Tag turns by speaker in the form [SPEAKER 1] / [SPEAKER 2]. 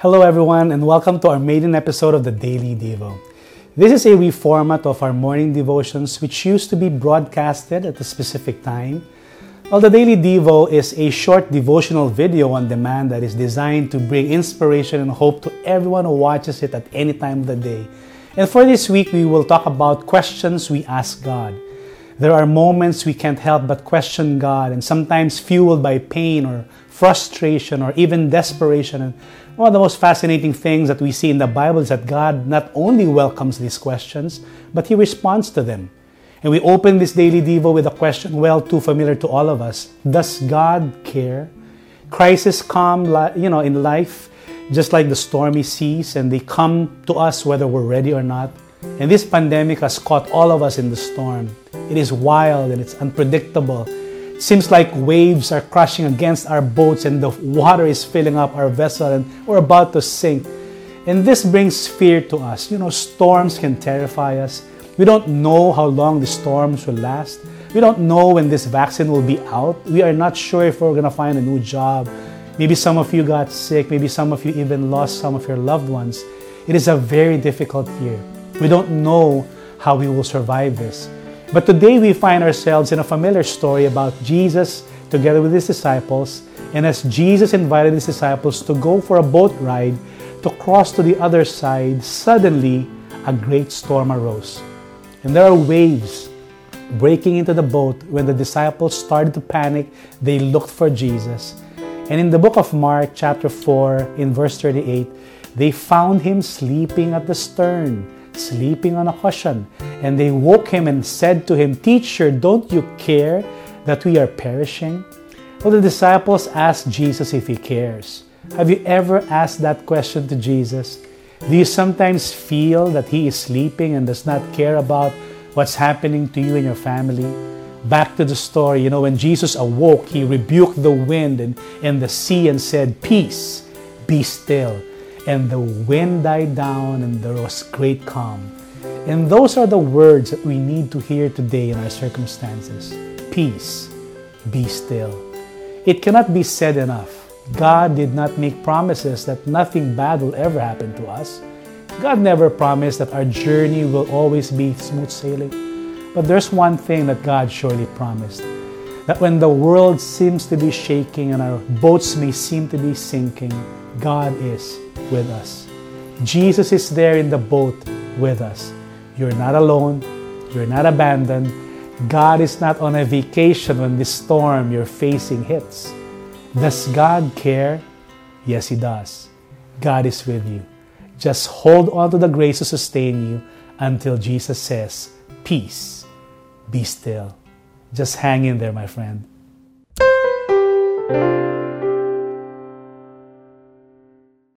[SPEAKER 1] Hello, everyone, and welcome to our maiden episode of the Daily Devo. This is a reformat of our morning devotions, which used to be broadcasted at a specific time. Well, the Daily Devo is a short devotional video on demand that is designed to bring inspiration and hope to everyone who watches it at any time of the day. And for this week, we will talk about questions we ask God. There are moments we can't help but question God, and sometimes fueled by pain or frustration or even desperation. And one of the most fascinating things that we see in the Bible is that God not only welcomes these questions, but He responds to them. And we open this daily Devo with a question well too familiar to all of us Does God care? Crises come you know, in life just like the stormy seas, and they come to us whether we're ready or not. And this pandemic has caught all of us in the storm. It is wild and it's unpredictable. Seems like waves are crashing against our boats and the water is filling up our vessel and we're about to sink. And this brings fear to us. You know, storms can terrify us. We don't know how long the storms will last. We don't know when this vaccine will be out. We are not sure if we're going to find a new job. Maybe some of you got sick. Maybe some of you even lost some of your loved ones. It is a very difficult year. We don't know how we will survive this. But today we find ourselves in a familiar story about Jesus together with his disciples. And as Jesus invited his disciples to go for a boat ride to cross to the other side, suddenly a great storm arose. And there are waves breaking into the boat. When the disciples started to panic, they looked for Jesus. And in the book of Mark, chapter 4, in verse 38, they found him sleeping at the stern sleeping on a cushion. And they woke him and said to him, Teacher, don't you care that we are perishing? Well, the disciples asked Jesus if he cares. Have you ever asked that question to Jesus? Do you sometimes feel that he is sleeping and does not care about what's happening to you and your family? Back to the story, you know, when Jesus awoke, he rebuked the wind and, and the sea and said, Peace, be still and the wind died down and there was great calm. And those are the words that we need to hear today in our circumstances. Peace, be still. It cannot be said enough. God did not make promises that nothing bad will ever happen to us. God never promised that our journey will always be smooth sailing. But there's one thing that God surely promised that when the world seems to be shaking and our boats may seem to be sinking, God is with us. Jesus is there in the boat with us. You're not alone. You're not abandoned. God is not on a vacation when the storm you're facing hits. Does God care? Yes, He does. God is with you. Just hold on to the grace to sustain you until Jesus says, Peace, be still. Just hang in there, my friend.